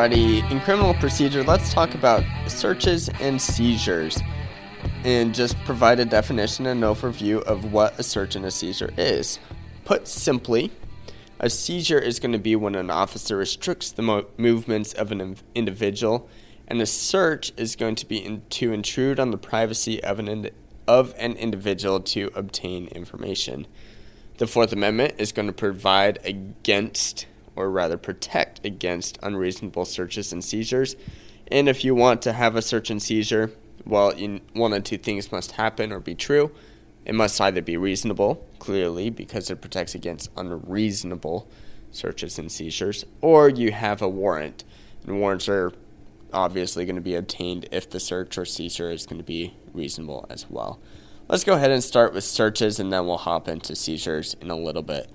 In criminal procedure, let's talk about searches and seizures and just provide a definition and overview of what a search and a seizure is. Put simply, a seizure is going to be when an officer restricts the mo- movements of an individual, and a search is going to be in- to intrude on the privacy of an, of an individual to obtain information. The Fourth Amendment is going to provide against or rather protect against unreasonable searches and seizures. And if you want to have a search and seizure, well, one of two things must happen or be true. It must either be reasonable, clearly, because it protects against unreasonable searches and seizures, or you have a warrant. And warrants are obviously going to be obtained if the search or seizure is going to be reasonable as well. Let's go ahead and start with searches and then we'll hop into seizures in a little bit.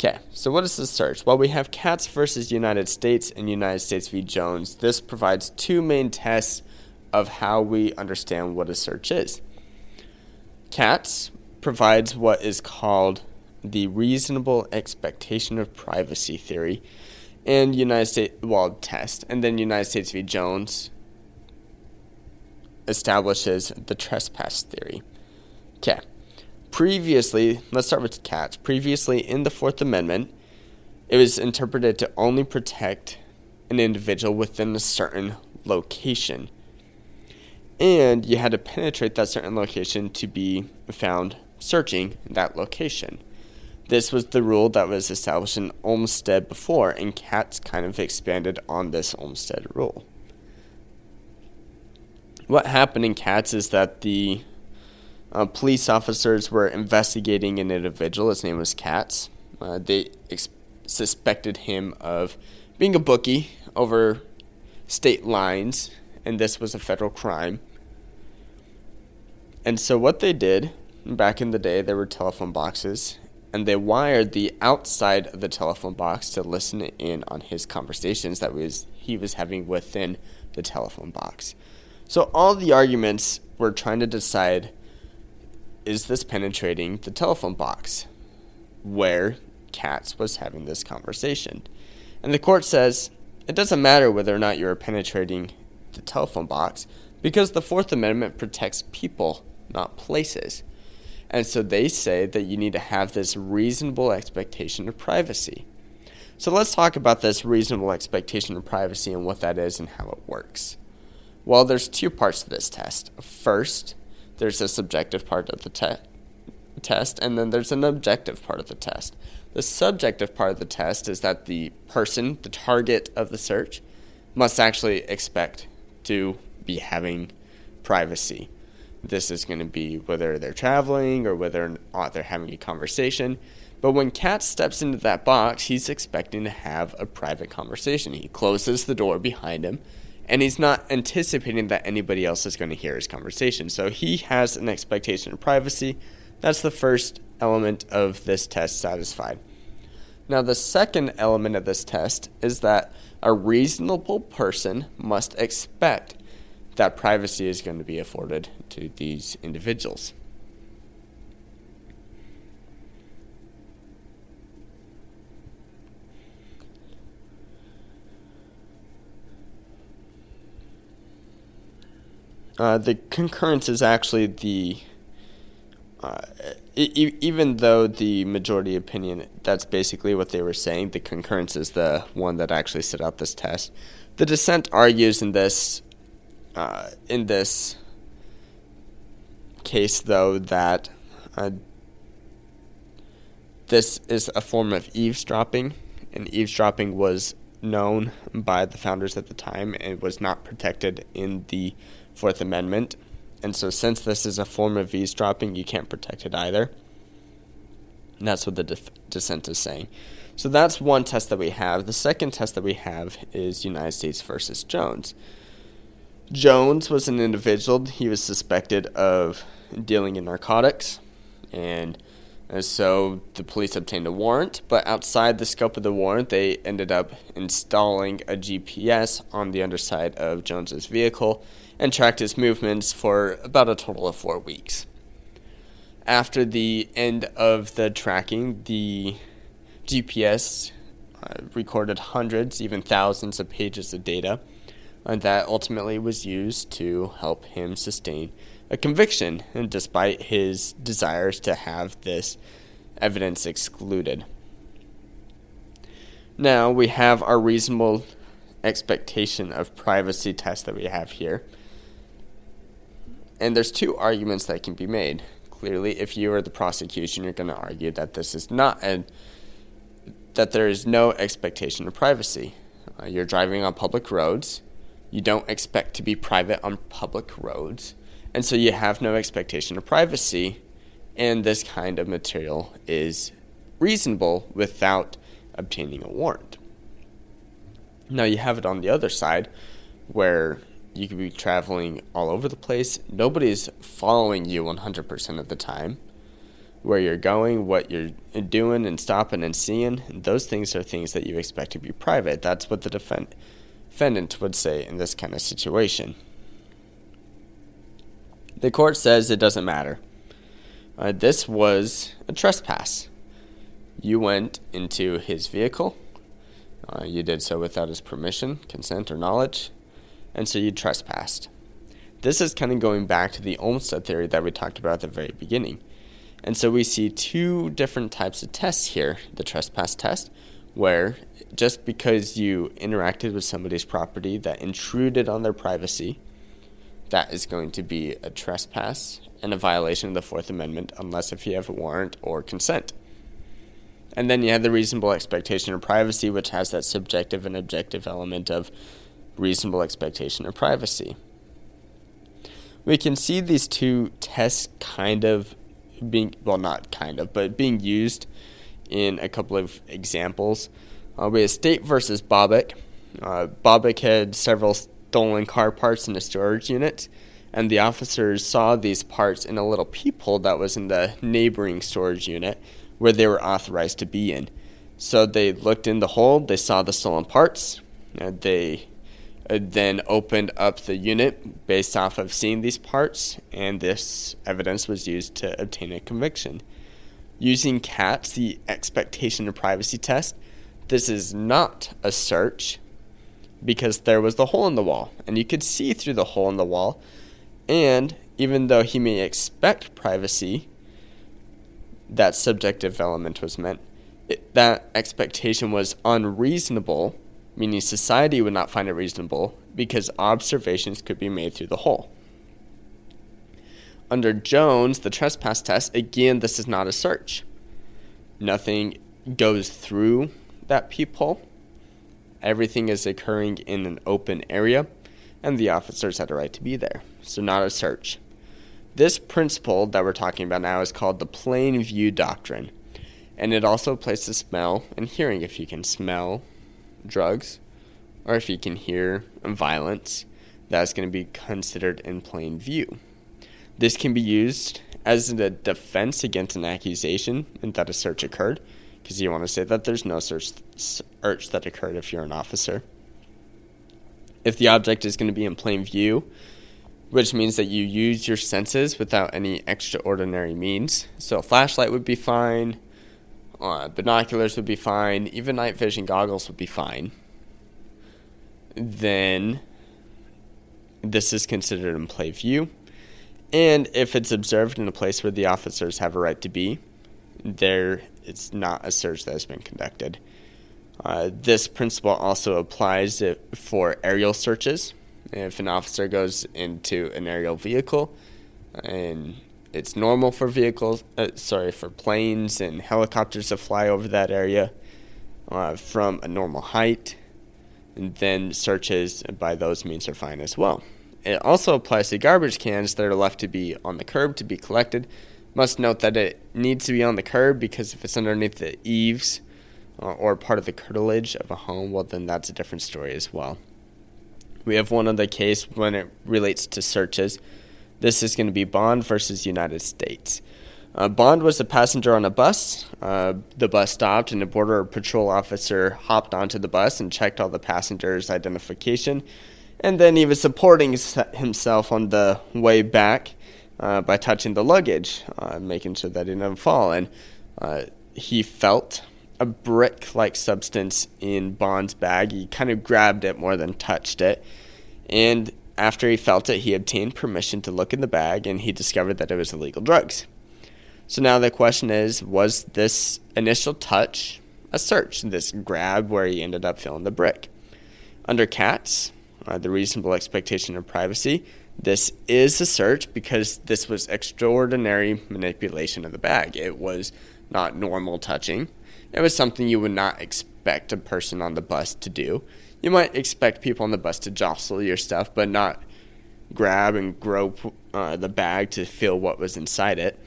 Okay, so what is the search? Well, we have Katz versus United States and United States v. Jones. This provides two main tests of how we understand what a search is. Katz provides what is called the reasonable expectation of privacy theory and United States well test and then United States v Jones establishes the trespass theory. Okay. Previously, let's start with Katz. Previously, in the Fourth Amendment, it was interpreted to only protect an individual within a certain location. And you had to penetrate that certain location to be found searching that location. This was the rule that was established in Olmstead before, and Katz kind of expanded on this Olmstead rule. What happened in Katz is that the uh, police officers were investigating an individual. His name was Katz. Uh, they ex- suspected him of being a bookie over state lines, and this was a federal crime. And so, what they did back in the day, there were telephone boxes, and they wired the outside of the telephone box to listen in on his conversations that was he was having within the telephone box. So all the arguments were trying to decide is this penetrating the telephone box where Katz was having this conversation? And the court says it doesn't matter whether or not you're penetrating the telephone box because the Fourth Amendment protects people, not places. And so they say that you need to have this reasonable expectation of privacy. So let's talk about this reasonable expectation of privacy and what that is and how it works. Well, there's two parts to this test. First, there's a subjective part of the te- test, and then there's an objective part of the test. The subjective part of the test is that the person, the target of the search, must actually expect to be having privacy. This is going to be whether they're traveling or whether or not they're having a conversation. But when Katz steps into that box, he's expecting to have a private conversation. He closes the door behind him and he's not anticipating that anybody else is going to hear his conversation. So he has an expectation of privacy. That's the first element of this test satisfied. Now, the second element of this test is that a reasonable person must expect that privacy is going to be afforded to these individuals. Uh, the concurrence is actually the uh, e- even though the majority opinion that's basically what they were saying the concurrence is the one that actually set out this test. The dissent argues in this uh, in this case though that uh, this is a form of eavesdropping and eavesdropping was known by the founders at the time and was not protected in the Fourth Amendment. And so, since this is a form of eavesdropping, you can't protect it either. And that's what the def- dissent is saying. So, that's one test that we have. The second test that we have is United States versus Jones. Jones was an individual, he was suspected of dealing in narcotics. And and so the police obtained a warrant, but outside the scope of the warrant, they ended up installing a GPS on the underside of Jones's vehicle and tracked his movements for about a total of four weeks. After the end of the tracking, the GPS uh, recorded hundreds, even thousands of pages of data, and that ultimately was used to help him sustain a conviction, and despite his desires to have this evidence excluded. Now we have our reasonable expectation of privacy test that we have here. And there's two arguments that can be made. Clearly, if you are the prosecution, you're going to argue that this is not a that there is no expectation of privacy. Uh, you're driving on public roads. You don't expect to be private on public roads. And so you have no expectation of privacy. And this kind of material is reasonable without obtaining a warrant. Now you have it on the other side where you could be traveling all over the place. Nobody's following you 100% of the time. Where you're going, what you're doing, and stopping and seeing, those things are things that you expect to be private. That's what the defend- defendant would say in this kind of situation. The court says it doesn't matter. Uh, this was a trespass. You went into his vehicle. Uh, you did so without his permission, consent, or knowledge, and so you trespassed. This is kind of going back to the Olmstead theory that we talked about at the very beginning. And so we see two different types of tests here the trespass test, where just because you interacted with somebody's property that intruded on their privacy, that is going to be a trespass and a violation of the Fourth Amendment unless if you have a warrant or consent. And then you have the reasonable expectation of privacy, which has that subjective and objective element of reasonable expectation of privacy. We can see these two tests kind of being, well, not kind of, but being used in a couple of examples. Uh, we have State versus Bobic. Uh, had several stolen car parts in a storage unit, and the officers saw these parts in a little peephole that was in the neighboring storage unit where they were authorized to be in. So they looked in the hole, they saw the stolen parts, and they uh, then opened up the unit based off of seeing these parts, and this evidence was used to obtain a conviction. Using Katz, the expectation of privacy test, this is not a search because there was the hole in the wall, and you could see through the hole in the wall. And even though he may expect privacy, that subjective element was meant, it, that expectation was unreasonable, meaning society would not find it reasonable because observations could be made through the hole. Under Jones, the trespass test, again, this is not a search. Nothing goes through that peephole. Everything is occurring in an open area, and the officers had a right to be there. So, not a search. This principle that we're talking about now is called the plain view doctrine. And it also applies to smell and hearing. If you can smell drugs or if you can hear violence, that's going to be considered in plain view. This can be used as a defense against an accusation that a search occurred, because you want to say that there's no search, search that occurred if you're an officer. If the object is going to be in plain view, which means that you use your senses without any extraordinary means. So, a flashlight would be fine, uh, binoculars would be fine, even night vision goggles would be fine. Then, this is considered in plain view. And if it's observed in a place where the officers have a right to be, there it's not a search that has been conducted. Uh, this principle also applies for aerial searches if an officer goes into an aerial vehicle and it's normal for vehicles, uh, sorry, for planes and helicopters to fly over that area uh, from a normal height, and then searches by those means are fine as well. It also applies to garbage cans that are left to be on the curb to be collected. Must note that it needs to be on the curb because if it's underneath the eaves uh, or part of the curtilage of a home, well, then that's a different story as well. We have one other case when it relates to searches. This is going to be Bond versus United States. Uh, Bond was a passenger on a bus. Uh, the bus stopped, and a border patrol officer hopped onto the bus and checked all the passengers' identification. And then he was supporting himself on the way back uh, by touching the luggage, uh, making sure that it didn't fall. And uh, he felt a brick like substance in Bond's bag. He kind of grabbed it more than touched it. And after he felt it, he obtained permission to look in the bag and he discovered that it was illegal drugs. So now the question is was this initial touch a search, this grab where he ended up feeling the brick? Under Katz, uh, the reasonable expectation of privacy, this is a search because this was extraordinary manipulation of the bag. It was not normal touching. It was something you would not expect a person on the bus to do. You might expect people on the bus to jostle your stuff, but not grab and grope uh, the bag to feel what was inside it.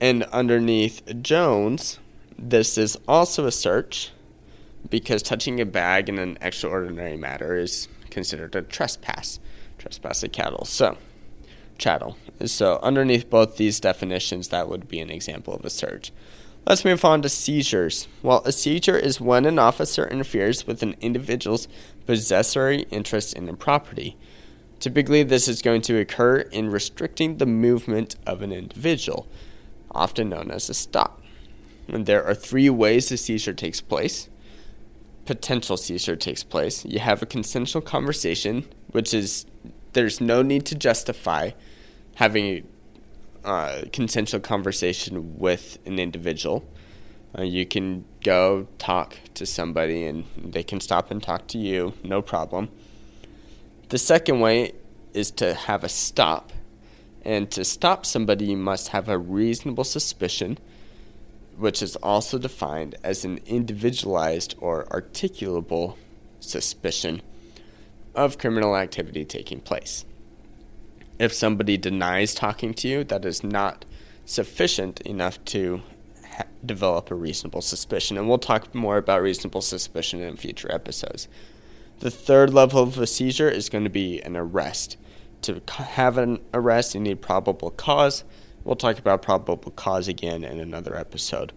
And underneath Jones, this is also a search because touching a bag in an extraordinary matter is considered a trespass, trespass of cattle. So, chattel. So, underneath both these definitions, that would be an example of a search. Let's move on to seizures. Well, a seizure is when an officer interferes with an individual's possessory interest in a property. Typically, this is going to occur in restricting the movement of an individual, often known as a stop. And there are three ways a seizure takes place potential seizure takes place. You have a consensual conversation, which is there's no need to justify having a uh, consensual conversation with an individual. Uh, you can go talk to somebody and they can stop and talk to you, no problem. The second way is to have a stop. And to stop somebody, you must have a reasonable suspicion which is also defined as an individualized or articulable suspicion of criminal activity taking place. If somebody denies talking to you, that is not sufficient enough to ha- develop a reasonable suspicion. And we'll talk more about reasonable suspicion in future episodes. The third level of a seizure is going to be an arrest. To have an arrest, you need probable cause. We'll talk about probable cause again in another episode.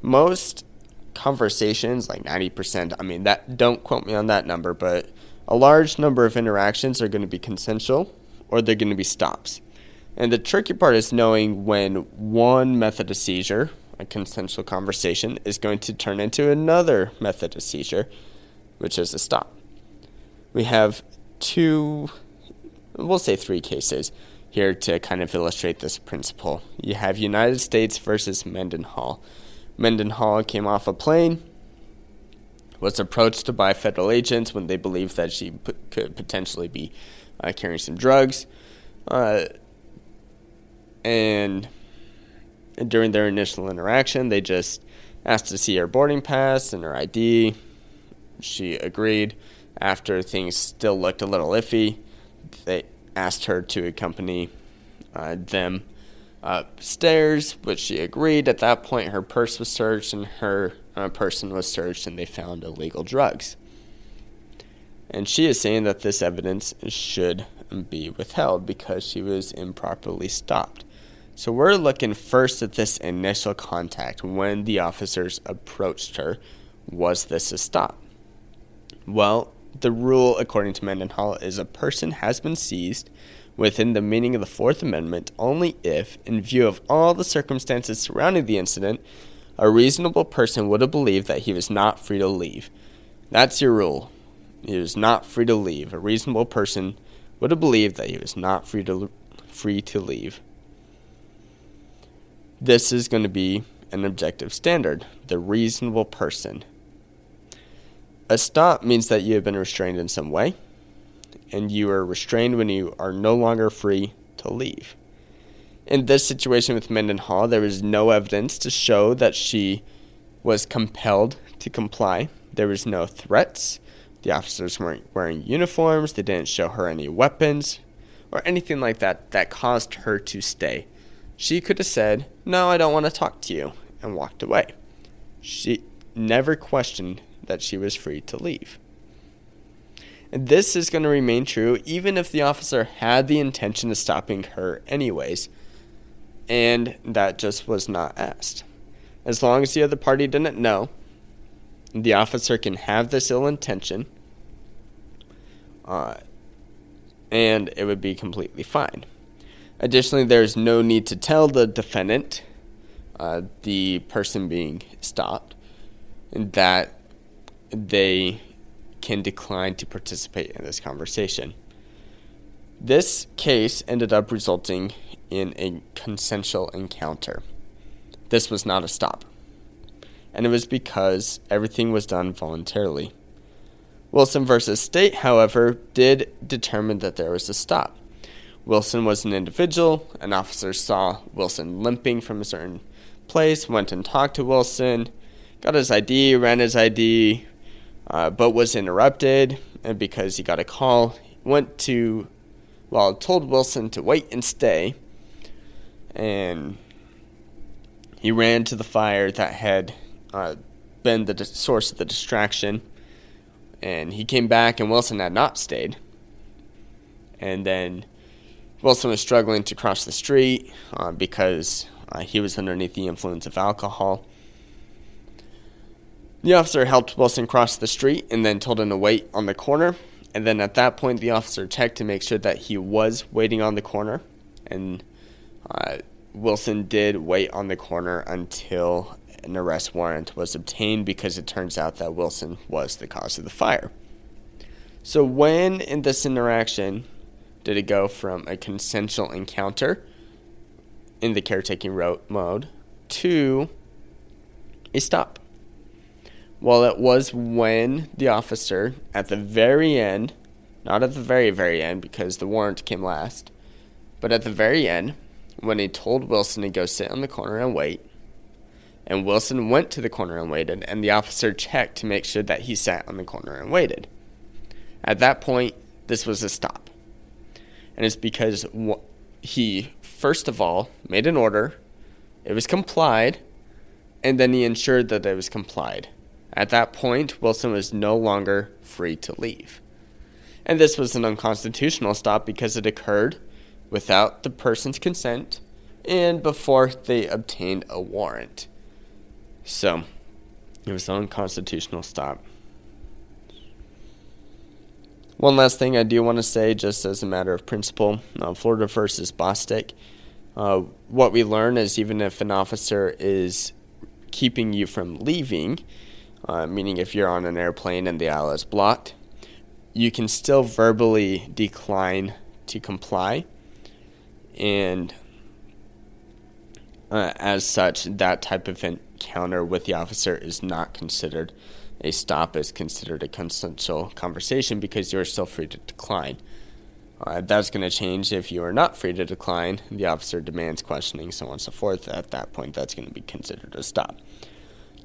Most conversations, like 90%, I mean, that don't quote me on that number, but a large number of interactions are going to be consensual or they're going to be stops. And the tricky part is knowing when one method of seizure, a consensual conversation, is going to turn into another method of seizure, which is a stop. We have two, we'll say three cases here to kind of illustrate this principle. You have United States versus Mendenhall. Mendenhall came off a plane, was approached by federal agents when they believed that she p- could potentially be uh, carrying some drugs. Uh, and during their initial interaction, they just asked to see her boarding pass and her ID. She agreed. After things still looked a little iffy, they asked her to accompany uh, them upstairs, which she agreed. At that point, her purse was searched and her uh, person was searched, and they found illegal drugs. And she is saying that this evidence should be withheld because she was improperly stopped. So we're looking first at this initial contact when the officers approached her. Was this a stop? Well, the rule, according to Mendenhall, is a person has been seized within the meaning of the Fourth Amendment only if, in view of all the circumstances surrounding the incident, a reasonable person would have believed that he was not free to leave. That's your rule. He was not free to leave. A reasonable person would have believed that he was not free to free to leave. This is going to be an objective standard, the reasonable person. A stop means that you have been restrained in some way, and you are restrained when you are no longer free to leave. In this situation with Mendenhall, there was no evidence to show that she was compelled to comply. There was no threats. The officers weren't wearing uniforms. They didn't show her any weapons or anything like that that caused her to stay. She could have said, No, I don't want to talk to you, and walked away. She never questioned that she was free to leave. And this is going to remain true even if the officer had the intention of stopping her, anyways, and that just was not asked. As long as the other party didn't know, the officer can have this ill intention, uh, and it would be completely fine. Additionally, there's no need to tell the defendant uh, the person being stopped, that they can decline to participate in this conversation. This case ended up resulting in a consensual encounter. This was not a stop. And it was because everything was done voluntarily. Wilson versus State, however, did determine that there was a stop. Wilson was an individual. An officer saw Wilson limping from a certain place, went and talked to Wilson, got his ID, ran his ID, uh, but was interrupted. Because he got a call, went to, well, told Wilson to wait and stay. And he ran to the fire that had uh, been the source of the distraction. And he came back, and Wilson had not stayed. And then Wilson was struggling to cross the street uh, because uh, he was underneath the influence of alcohol. The officer helped Wilson cross the street and then told him to wait on the corner. And then at that point, the officer checked to make sure that he was waiting on the corner. And uh, Wilson did wait on the corner until an arrest warrant was obtained because it turns out that Wilson was the cause of the fire. So, when in this interaction did it go from a consensual encounter in the caretaking mode to a stop? Well, it was when the officer, at the very end, not at the very, very end because the warrant came last, but at the very end, when he told Wilson to go sit on the corner and wait, and Wilson went to the corner and waited, and the officer checked to make sure that he sat on the corner and waited. At that point, this was a stop. And it's because he, first of all, made an order, it was complied, and then he ensured that it was complied. At that point, Wilson was no longer free to leave. And this was an unconstitutional stop because it occurred without the person's consent and before they obtained a warrant. So, it was an unconstitutional stop. One last thing I do want to say, just as a matter of principle uh, Florida versus Bostick. Uh, what we learn is even if an officer is keeping you from leaving, uh, meaning if you're on an airplane and the aisle is blocked, you can still verbally decline to comply. And uh, as such, that type of encounter with the officer is not considered a stop, is considered a consensual conversation because you're still free to decline. Uh, that's going to change if you are not free to decline. The officer demands questioning, so on and so forth. At that point, that's going to be considered a stop.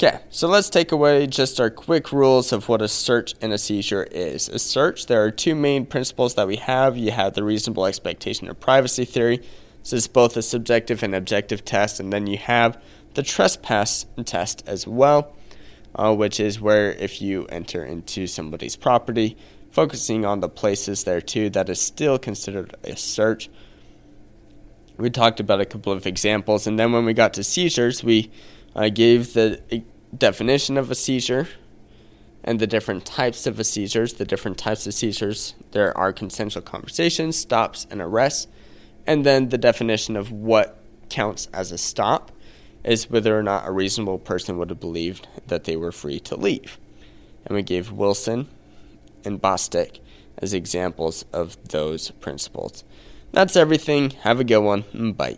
Okay, so let's take away just our quick rules of what a search and a seizure is. A search, there are two main principles that we have. You have the reasonable expectation of privacy theory. This is both a subjective and objective test, and then you have the trespass test as well, uh, which is where if you enter into somebody's property, focusing on the places there too, that is still considered a search. We talked about a couple of examples, and then when we got to seizures, we uh, gave the definition of a seizure and the different types of seizures. The different types of seizures there are consensual conversations, stops, and arrests and then the definition of what counts as a stop is whether or not a reasonable person would have believed that they were free to leave. And we gave Wilson and Bostick as examples of those principles. That's everything. Have a good one. Bye.